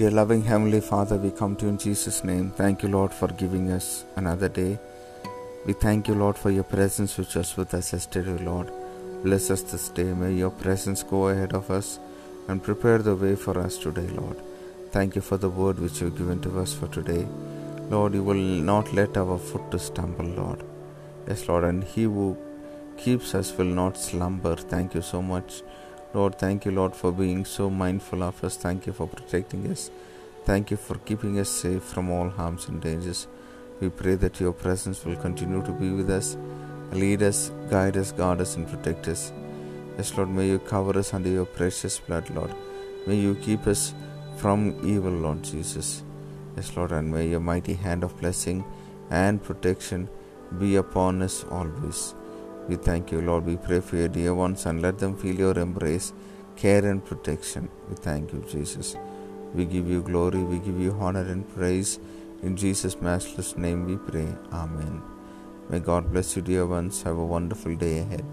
Dear loving Heavenly Father, we come to you in Jesus' name. Thank you, Lord, for giving us another day. We thank you, Lord, for your presence which was with us yesterday, Lord. Bless us this day. May your presence go ahead of us and prepare the way for us today, Lord. Thank you for the word which you have given to us for today. Lord, you will not let our foot to stumble, Lord. Yes, Lord, and he who keeps us will not slumber. Thank you so much. Lord, thank you, Lord, for being so mindful of us. Thank you for protecting us. Thank you for keeping us safe from all harms and dangers. We pray that your presence will continue to be with us, lead us, guide us, guard us, and protect us. Yes, Lord, may you cover us under your precious blood, Lord. May you keep us from evil, Lord Jesus. Yes, Lord, and may your mighty hand of blessing and protection be upon us always. We thank you, Lord. We pray for your dear ones and let them feel your embrace, care, and protection. We thank you, Jesus. We give you glory, we give you honor and praise. In Jesus' matchless name we pray. Amen. May God bless you, dear ones. Have a wonderful day ahead.